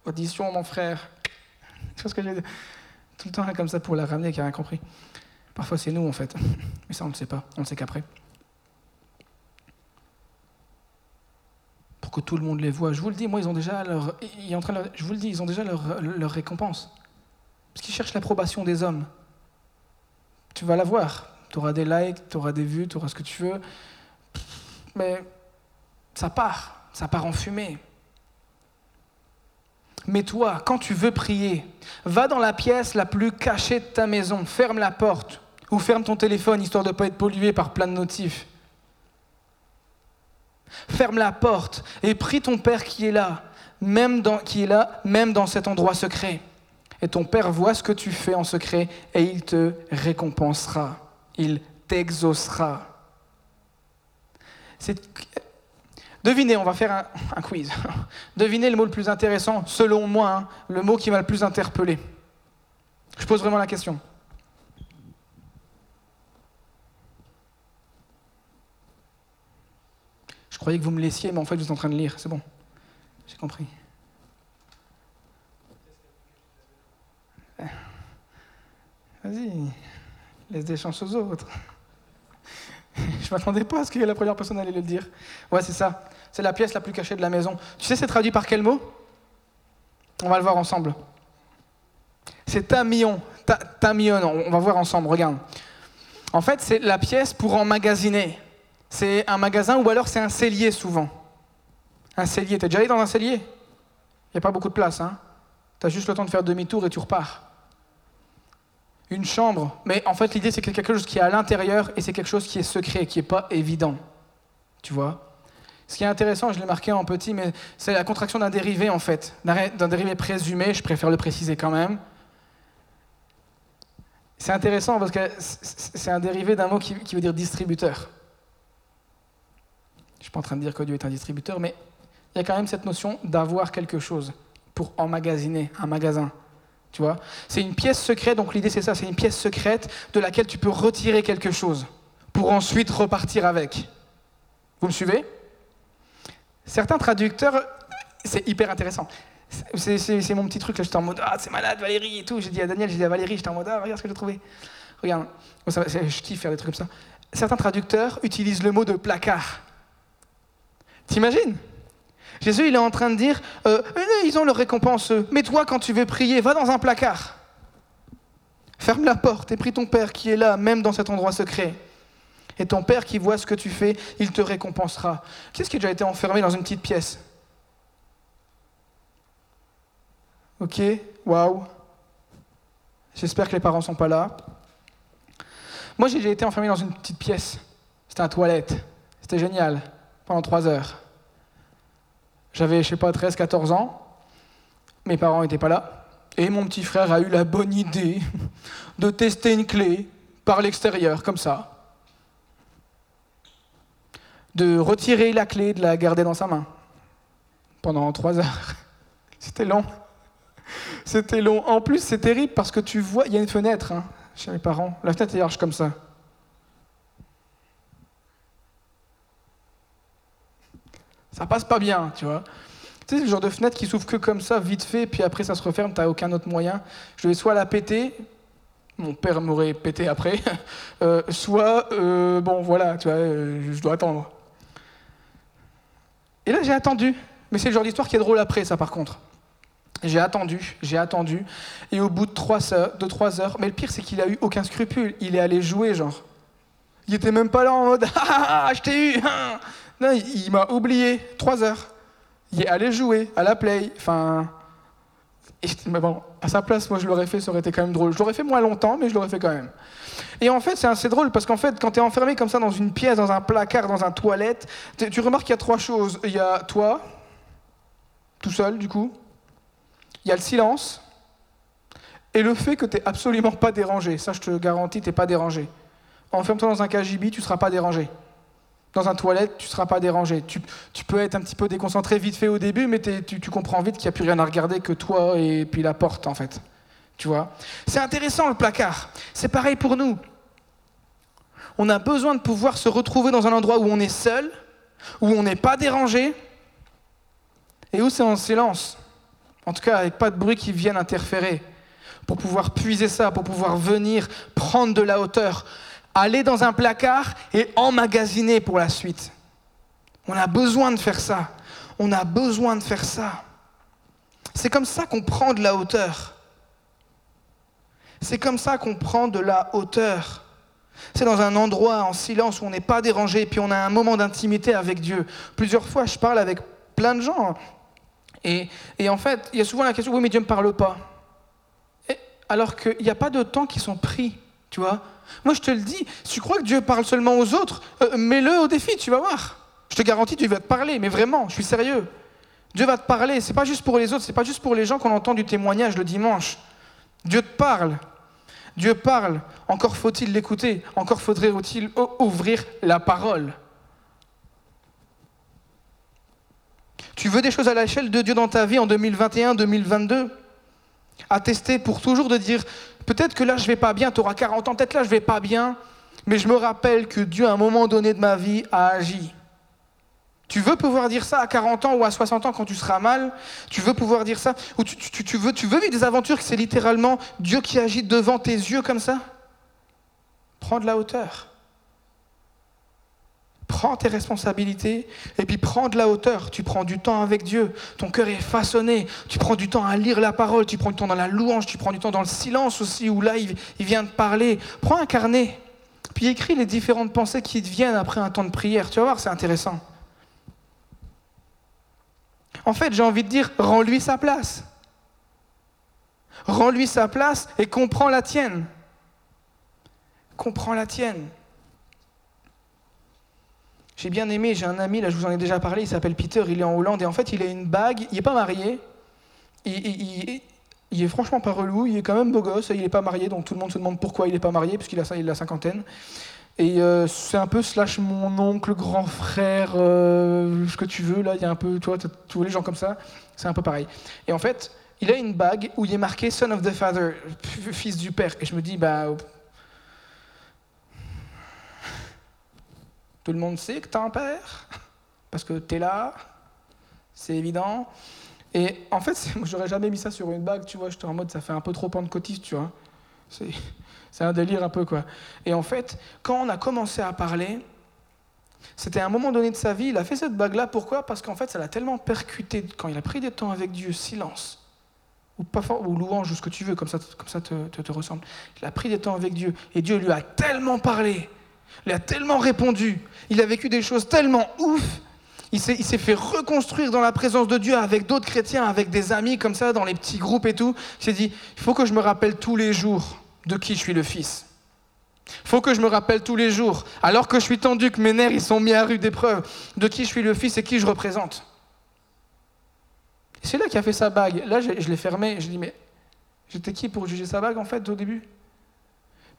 Audition, mon frère. Tu vois ce que j'ai Tout le temps comme ça pour la ramener, qui a rien compris. Parfois, c'est nous, en fait. Mais ça, on ne le sait pas. On ne sait qu'après. Pour que tout le monde les voit. Je vous le dis, moi, ils ont déjà leur. Ils en train. Je vous le dis, ils ont déjà leur, leur récompense. Parce qu'ils cherchent l'approbation des hommes. Tu vas la voir. Tu auras des likes, tu auras des vues, tu auras ce que tu veux. Mais ça part. Ça part en fumée. Mais toi, quand tu veux prier, va dans la pièce la plus cachée de ta maison, ferme la porte ou ferme ton téléphone histoire de ne pas être pollué par plein de notifs. Ferme la porte et prie ton Père qui est là, même dans, qui est là, même dans cet endroit secret. Et ton Père voit ce que tu fais en secret et il te récompensera, il t'exaucera. Devinez, on va faire un, quiz. Devinez le mot le plus intéressant, selon moi, hein, le mot qui m'a le plus interpellé. Je pose vraiment la question. Je croyais que vous me laissiez, mais en fait, vous êtes en train de lire. C'est bon. J'ai compris. Vas-y, laisse des chances aux autres. Je m'attendais pas à ce que la première personne allait le dire. Ouais, c'est ça. C'est la pièce la plus cachée de la maison. Tu sais, c'est traduit par quel mot? On va le voir ensemble. C'est tamion. Tamion, on va voir ensemble, regarde. En fait, c'est la pièce pour emmagasiner. C'est un magasin ou alors c'est un cellier souvent. Un cellier. T'es déjà allé dans un cellier? Il n'y a pas beaucoup de place. Hein? Tu as juste le temps de faire demi-tour et tu repars une chambre. Mais en fait, l'idée, c'est que quelque chose qui est à l'intérieur et c'est quelque chose qui est secret, qui n'est pas évident. Tu vois? Ce qui est intéressant, je l'ai marqué en petit, mais c'est la contraction d'un dérivé, en fait. D'un dérivé présumé, je préfère le préciser quand même. C'est intéressant parce que c'est un dérivé d'un mot qui, veut dire distributeur. Je ne suis pas en train de dire que Dieu est un distributeur, mais il y a quand même cette notion d'avoir quelque chose pour emmagasiner, un magasin. Tu vois? C'est une pièce secrète, donc l'idée c'est ça, c'est une pièce secrète de laquelle tu peux retirer quelque chose pour ensuite repartir avec. Vous me suivez? Certains traducteurs, c'est hyper intéressant. C'est mon petit truc, là, j'étais en mode Ah, c'est malade, Valérie et tout. J'ai dit à Daniel, j'ai dit à Valérie, j'étais en mode Ah, regarde ce que j'ai trouvé. Regarde, je kiffe faire des trucs comme ça. Certains traducteurs utilisent le mot de placard. T'imagines? Jésus, il est en train de dire, euh, ils ont leur récompense, mais toi, quand tu veux prier, va dans un placard. Ferme la porte et prie ton Père qui est là, même dans cet endroit secret. Et ton Père qui voit ce que tu fais, il te récompensera. Qui est-ce qui a déjà été enfermé dans une petite pièce? Ok, waouh. J'espère que les parents ne sont pas là. Moi, j'ai déjà été enfermé dans une petite pièce. C'était un toilette. C'était génial. Pendant trois heures. J'avais, je sais pas, 13, 14 ans. Mes parents n'étaient pas là. Et mon petit frère a eu la bonne idée de tester une clé par l'extérieur, comme ça. De retirer la clé, de la garder dans sa main. Pendant trois heures. C'était long. C'était long. En plus, c'est terrible parce que tu vois, il y a une fenêtre hein, chez mes parents. La fenêtre est large comme ça. Ça passe pas bien, tu vois. Tu sais, le genre de fenêtre qui s'ouvre que comme ça, vite fait, puis après ça se referme, t'as aucun autre moyen. Je vais soit la péter, mon père m'aurait pété après, euh, soit, euh, bon voilà, tu vois, euh, je dois attendre. Et là, j'ai attendu. Mais c'est le genre d'histoire qui est drôle après, ça, par contre. J'ai attendu, j'ai attendu, et au bout de trois heures, de trois heures mais le pire, c'est qu'il a eu aucun scrupule. Il est allé jouer, genre. Il était même pas là en mode ah je t'ai eu hein. Non, il, m'a oublié trois heures. Il est allé jouer à la play. Enfin. Mais bon, À sa place, moi, je l'aurais fait, ça aurait été quand même drôle. Je l'aurais fait moins longtemps, mais je l'aurais fait quand même. Et en fait, c'est assez drôle parce qu'en fait, quand tu es enfermé comme ça dans une pièce, dans un placard, dans un toilette, tu remarques qu'il y a trois choses. Il y a toi, tout seul, du coup. Il y a le silence. Et le fait que tu n'es absolument pas dérangé. Ça, je te garantis, tu n'es pas dérangé. Enferme-toi dans un KGB, tu ne seras pas dérangé. Dans un toilette, tu ne seras pas dérangé. Tu, peux être un petit peu déconcentré vite fait au début, mais tu, comprends vite qu'il n'y a plus rien à regarder que toi et puis la porte, en fait. Tu vois? C'est intéressant le placard. C'est pareil pour nous. On a besoin de pouvoir se retrouver dans un endroit où on est seul, où on n'est pas dérangé, et où c'est en silence. En tout cas, avec pas de bruit qui vienne interférer. Pour pouvoir puiser ça, pour pouvoir venir prendre de la hauteur, aller dans un placard et emmagasiner pour la suite. On a besoin de faire ça. On a besoin de faire ça. C'est comme ça qu'on prend de la hauteur. C'est comme ça qu'on prend de la hauteur. C'est dans un endroit en silence où on n'est pas dérangé, et puis on a un moment d'intimité avec Dieu. Plusieurs fois, je parle avec plein de gens. Et, en fait, il y a souvent la question, oui, mais Dieu ne me parle pas. alors qu'il n'y a pas de temps qui sont pris, tu vois. Moi, je te le dis, si tu crois que Dieu parle seulement aux autres, euh, mets-le au défi, tu vas voir. Je te garantis, Dieu va te parler, mais vraiment, je suis sérieux. Dieu va te parler, c'est pas juste pour les autres, c'est pas juste pour les gens qu'on entend du témoignage le dimanche. Dieu te parle. Dieu parle. Encore faut-il l'écouter, encore faudrait-il ouvrir la parole. Tu veux des choses à l'échelle de Dieu dans ta vie en 2021, 2022 Attester pour toujours de dire peut-être que là je vais pas bien, tu auras 40 ans, peut-être là je vais pas bien, mais je me rappelle que Dieu à un moment donné de ma vie a agi. Tu veux pouvoir dire ça à 40 ans ou à 60 ans quand tu seras mal? Tu veux pouvoir dire ça? Ou tu, veux, tu veux vivre des aventures que c'est littéralement Dieu qui agit devant tes yeux comme ça? Prends de la hauteur. Prends tes responsabilités et puis prends de la hauteur. Tu prends du temps avec Dieu. Ton cœur est façonné. Tu prends du temps à lire la parole. Tu prends du temps dans la louange. Tu prends du temps dans le silence aussi où là, il, vient de parler. Prends un carnet. Puis écris les différentes pensées qui te viennent après un temps de prière. Tu vas voir, c'est intéressant. En fait, j'ai envie de dire, rends-lui sa place. Rends-lui sa place et comprends la tienne. Comprends la tienne. J'ai bien aimé, j'ai un ami, là je vous en ai déjà parlé, il s'appelle Peter, il est en Hollande et en fait il a une bague, il n'est pas marié, il, il, est franchement pas relou, il est quand même beau gosse, il n'est pas marié, donc tout le monde se demande pourquoi il n'est pas marié, puisqu'il a, a la cinquantaine. Et euh, c'est un peu slash mon oncle, grand frère, euh, ce que tu veux, là, il y a un peu, tu vois, tous les gens comme ça, c'est un peu pareil. Et en fait, il a une bague où il est marqué Son of the Father, fils du Père. Et je me dis, bah, Tout le monde sait que tu as un père, parce que tu es là, c'est évident. Et en fait, moi, j'aurais jamais mis ça sur une bague, tu vois. J'étais en mode, ça fait un peu trop pentecôtiste, tu vois. C'est un délire un peu, quoi. Et en fait, quand on a commencé à parler, c'était un moment donné de sa vie, il a fait cette bague-là. Pourquoi? Parce qu'en fait, ça l'a tellement percuté quand il a pris des temps avec Dieu, silence, ou, pas ou louange, ou ce que tu veux, comme ça, comme ça te, te ressemble. Il a pris des temps avec Dieu, et Dieu lui a tellement parlé il a tellement répondu. Il a vécu des choses tellement ouf. Il s'est, fait reconstruire dans la présence de Dieu avec d'autres chrétiens, avec des amis comme ça, dans les petits groupes et tout. Il s'est dit, il faut que je me rappelle tous les jours de qui je suis le fils. Il faut que je me rappelle tous les jours, alors que je suis tendu, que mes nerfs ils sont mis à rude épreuve, de qui je suis le fils et qui je représente. C'est là qu'il a fait sa bague. Là, je, l'ai fermé. Je dis, mais j'étais qui pour juger sa bague en fait au début?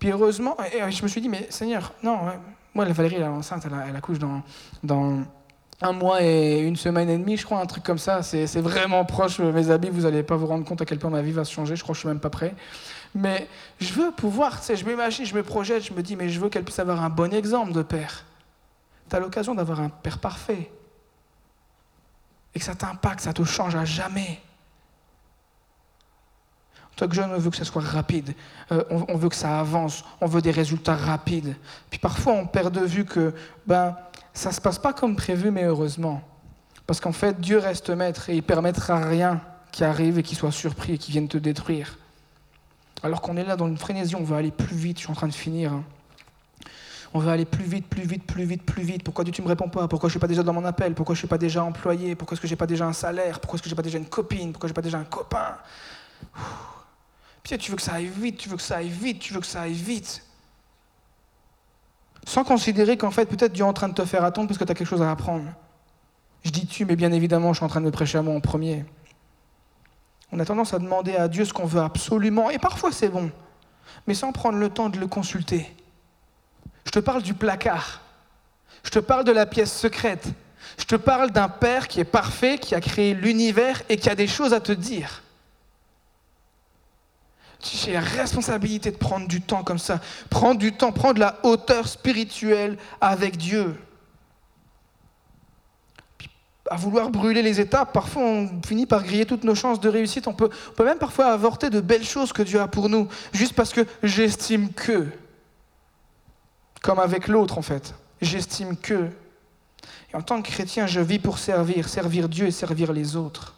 Puis heureusement, je me suis dit, mais Seigneur, non, moi, la Valérie, elle est enceinte, elle, accouche dans, dans un mois et une semaine et demie, je crois, un truc comme ça. C'est vraiment proche, mes habits, vous n'allez pas vous rendre compte à quel point ma vie va se changer, je crois que je suis même pas prêt. Mais je veux pouvoir, je m'imagine, je me projette, je me dis, mais je veux qu'elle puisse avoir un bon exemple de père. Tu as l'occasion d'avoir un père parfait. Et que ça t'impacte, ça te change à jamais. Que jeune, on veut que ça soit rapide, euh, on, veut que ça avance, on veut des résultats rapides. Puis parfois, on perd de vue que ben, ça ne se passe pas comme prévu, mais heureusement. Parce qu'en fait, Dieu reste maître et il permettra rien qui arrive et qui soit surpris et qui vienne te détruire. Alors qu'on est là dans une frénésie, on veut aller plus vite, je suis en train de finir. Hein. On veut aller plus vite, plus vite, plus vite, plus vite. Pourquoi Dieu tu me réponds pas? Pourquoi je suis pas déjà dans mon appel? Pourquoi je suis pas déjà employé? Pourquoi est-ce que j'ai pas déjà un salaire? Pourquoi est-ce que j'ai pas déjà une copine? Pourquoi j'ai pas déjà un copain? Puis tu veux que ça aille vite, tu veux que ça aille vite, tu veux que ça aille vite. Sans considérer qu'en fait, peut-être Dieu est en train de te faire attendre parce que tu as quelque chose à apprendre. Je dis tu, mais bien évidemment, je suis en train de me prêcher à moi en premier. On a tendance à demander à Dieu ce qu'on veut absolument, et parfois c'est bon, mais sans prendre le temps de le consulter. Je te parle du placard. Je te parle de la pièce secrète. Je te parle d'un Père qui est parfait, qui a créé l'univers et qui a des choses à te dire. J'ai la responsabilité de prendre du temps comme ça, prendre du temps, prendre la hauteur spirituelle avec Dieu. à vouloir brûler les étapes, parfois on finit par griller toutes nos chances de réussite. On peut, on peut même parfois avorter de belles choses que Dieu a pour nous, juste parce que j'estime que. Comme avec l'autre en fait. J'estime que. Et en tant que chrétien, je vis pour servir, servir Dieu et servir les autres.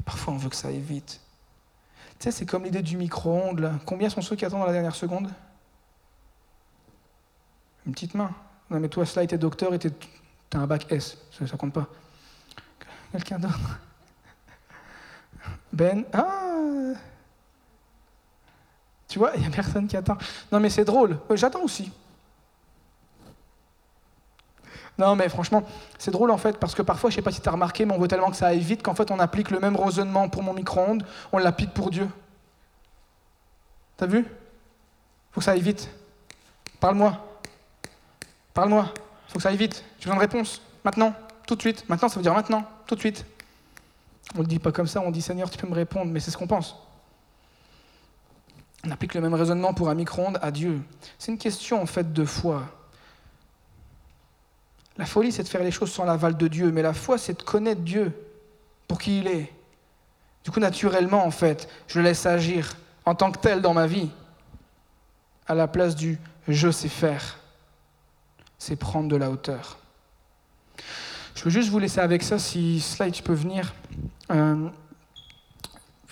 Et parfois on veut que ça aille vite. Tu sais, c'est comme l'idée du micro-ondes. Combien sont ceux qui attendent dans la dernière seconde? Une petite main. Non, mais toi, cela, t'es docteur et t'as un bac S. Ça, ça compte pas. Quelqu'un d'autre? Ben Ah Tu vois, il n'y a personne qui attend. Non, mais c'est drôle. Euh, j'attends aussi. Non, mais franchement, c'est drôle en fait, parce que parfois, je sais pas si tu as remarqué, mais on veut tellement que ça aille vite qu'en fait, on applique le même raisonnement pour mon micro-ondes, on l'applique pour Dieu. T'as vu? Faut que ça aille vite. Parle-moi. Parle-moi. Faut que ça aille vite. J'ai besoin de réponse? Maintenant. Tout de suite. Maintenant, ça veut dire maintenant. Tout de suite. On ne le dit pas comme ça, on dit Seigneur, tu peux me répondre, mais c'est ce qu'on pense. On applique le même raisonnement pour un micro-ondes à Dieu. C'est une question en fait de foi. La folie, c'est de faire les choses sans l'aval de Dieu, mais la foi, c'est de connaître Dieu pour qui il est. Du coup, naturellement, en fait, je laisse agir en tant que tel dans ma vie, à la place du je sais faire. C'est prendre de la hauteur. Je veux juste vous laisser avec ça, si slide tu peux venir. Euh,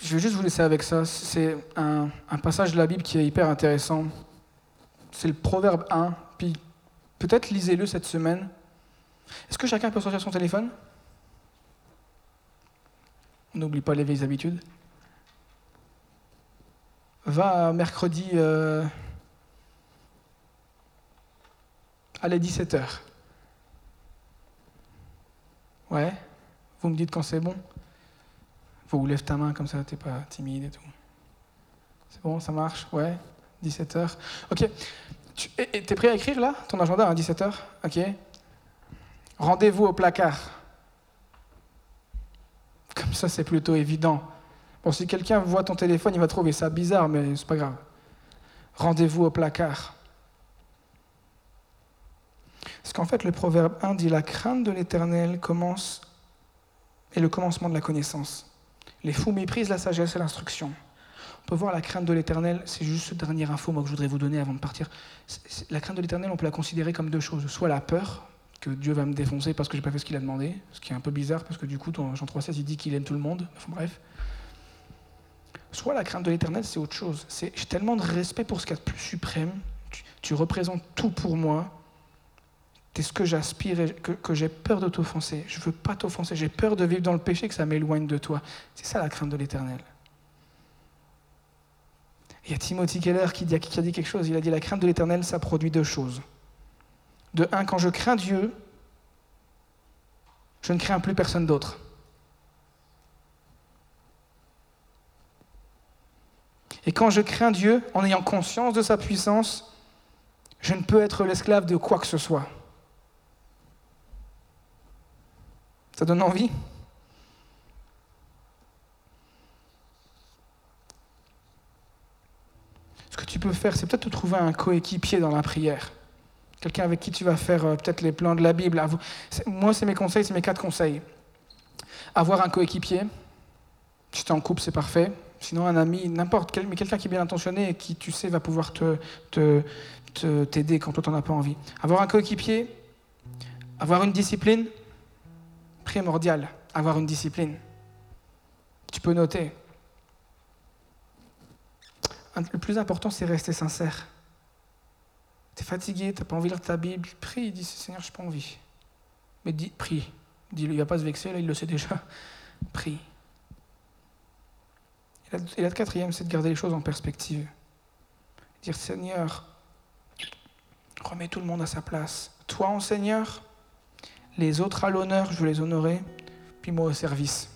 je veux juste vous laisser avec ça. C'est un, un passage de la Bible qui est hyper intéressant. C'est le Proverbe 1, puis peut-être lisez-le cette semaine. Est-ce que chacun peut sortir son téléphone? On n'oublie pas les vieilles habitudes. Va mercredi euh, allez 17h. Ouais Vous me dites quand c'est bon Vous lève ta main comme ça, t'es pas timide et tout. C'est bon, ça marche? Ouais 17h. Ok. Tu es prêt à écrire là? Ton agenda à 17h Ok. Rendez-vous au placard. Comme ça, c'est plutôt évident. Bon, si quelqu'un voit ton téléphone, il va trouver ça bizarre, mais c'est pas grave. Rendez-vous au placard. Parce qu'en fait, le proverbe 1 dit La crainte de l'éternel commence est le commencement de la connaissance. Les fous méprisent la sagesse et l'instruction. On peut voir la crainte de l'éternel, c'est juste ce dernier info moi, que je voudrais vous donner avant de partir. La crainte de l'éternel, on peut la considérer comme deux choses. Soit la peur, que Dieu va me défoncer parce que j'ai pas fait ce qu'il a demandé, ce qui est un peu bizarre parce que du coup, dans Jean 3,16, il dit qu'il aime tout le monde. Enfin, bref. Soit la crainte de l'éternel, c'est autre chose. C'est j'ai tellement de respect pour ce qu'il y a plus suprême. Tu, représentes tout pour moi. Tu es ce que j'aspire et que, j'ai peur de t'offenser. Je veux pas t'offenser. J'ai peur de vivre dans le péché, que ça m'éloigne de toi. C'est ça la crainte de l'éternel. Il y a Timothy Keller qui a dit quelque chose. Il a dit la crainte de l'éternel, ça produit deux choses. De un, quand je crains Dieu, je ne crains plus personne d'autre. Et quand je crains Dieu, en ayant conscience de sa puissance, je ne peux être l'esclave de quoi que ce soit. Ça donne envie Ce que tu peux faire, c'est peut-être te trouver un coéquipier dans la prière. Quelqu'un avec qui tu vas faire euh, peut-être les plans de la Bible. Moi, c'est mes conseils, c'est mes quatre conseils. Avoir un coéquipier. Si tu es en couple, c'est parfait. Sinon, un ami, n'importe quel, mais quelqu'un qui est bien intentionné et qui, tu sais, va pouvoir te, t'aider quand toi, tu n'en as pas envie. Avoir un coéquipier, avoir une discipline, primordial, avoir une discipline. Tu peux noter. Le plus important, c'est rester sincère. Fatigué, tu n'as pas envie de lire ta Bible, prie, dis Seigneur, je n'ai pas envie. Mais dis, prie. Dis-le, il ne va pas se vexer, là, il le sait déjà. Prie. Et la quatrième, c'est de garder les choses en perspective. Dire Seigneur, remets tout le monde à sa place. Toi en Seigneur, les autres à l'honneur, je veux les honorer, puis moi au service.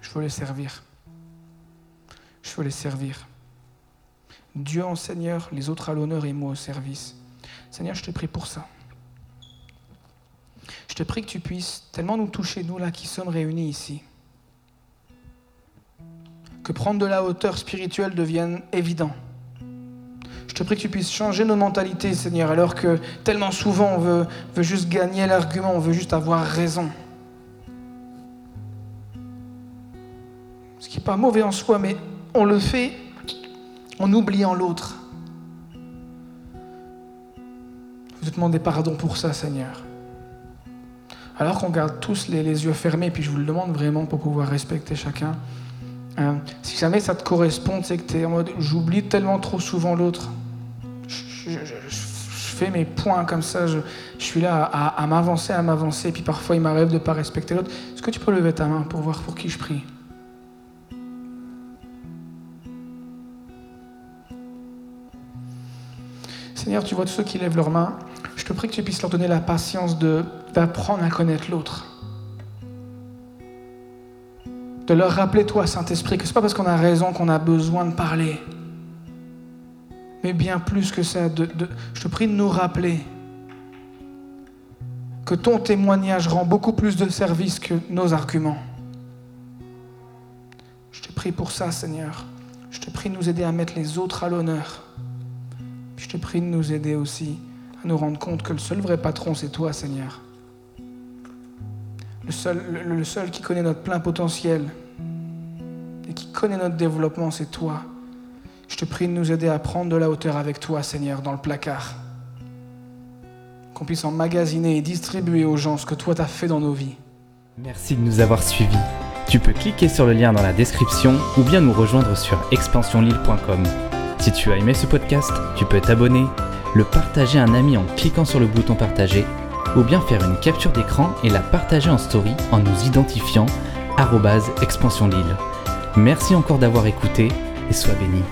Je veux les servir. Je veux les servir. Dieu en Seigneur, les autres à l'honneur et moi au service. Seigneur, je te prie pour ça. Je te prie que tu puisses tellement nous toucher, nous là qui sommes réunis ici, que prendre de la hauteur spirituelle devienne évident. Je te prie que tu puisses changer nos mentalités, Seigneur, alors que tellement souvent on veut, veut juste gagner l'argument, on veut juste avoir raison. Ce qui n'est pas mauvais en soi, mais on le fait en oubliant l'autre. Je te demander pardon pour ça, Seigneur. Alors qu'on garde tous les, yeux fermés, puis je vous le demande vraiment pour pouvoir respecter chacun. Hein, si jamais ça te correspond, c'est que tu es en mode j'oublie tellement trop souvent l'autre. Je, fais mes points comme ça, je, suis là à, à m'avancer, à m'avancer, puis parfois il m'arrive de ne pas respecter l'autre. Est-ce que tu peux lever ta main pour voir pour qui je prie? Seigneur, tu vois tous ceux qui lèvent leurs mains. Je te prie que tu puisses leur donner la patience d'apprendre à connaître l'autre. De leur rappeler, toi, Saint-Esprit, que ce n'est pas parce qu'on a raison qu'on a besoin de parler. Mais bien plus que ça, je te prie de nous rappeler que ton témoignage rend beaucoup plus de service que nos arguments. Je te prie pour ça, Seigneur. Je te prie de nous aider à mettre les autres à l'honneur. Je te prie de nous aider aussi à nous rendre compte que le seul vrai patron, c'est toi, Seigneur. Le seul, qui connaît notre plein potentiel et qui connaît notre développement, c'est toi. Je te prie de nous aider à prendre de la hauteur avec toi, Seigneur, dans le placard. Qu'on puisse emmagasiner et distribuer aux gens ce que toi t'as fait dans nos vies. Merci de nous avoir suivis. Tu peux cliquer sur le lien dans la description ou bien nous rejoindre sur expansionlille.com. Si tu as aimé ce podcast, tu peux t'abonner, le partager à un ami en cliquant sur le bouton partager, ou bien faire une capture d'écran et la partager en story en nous identifiant expansionlille. Merci encore d'avoir écouté et sois béni.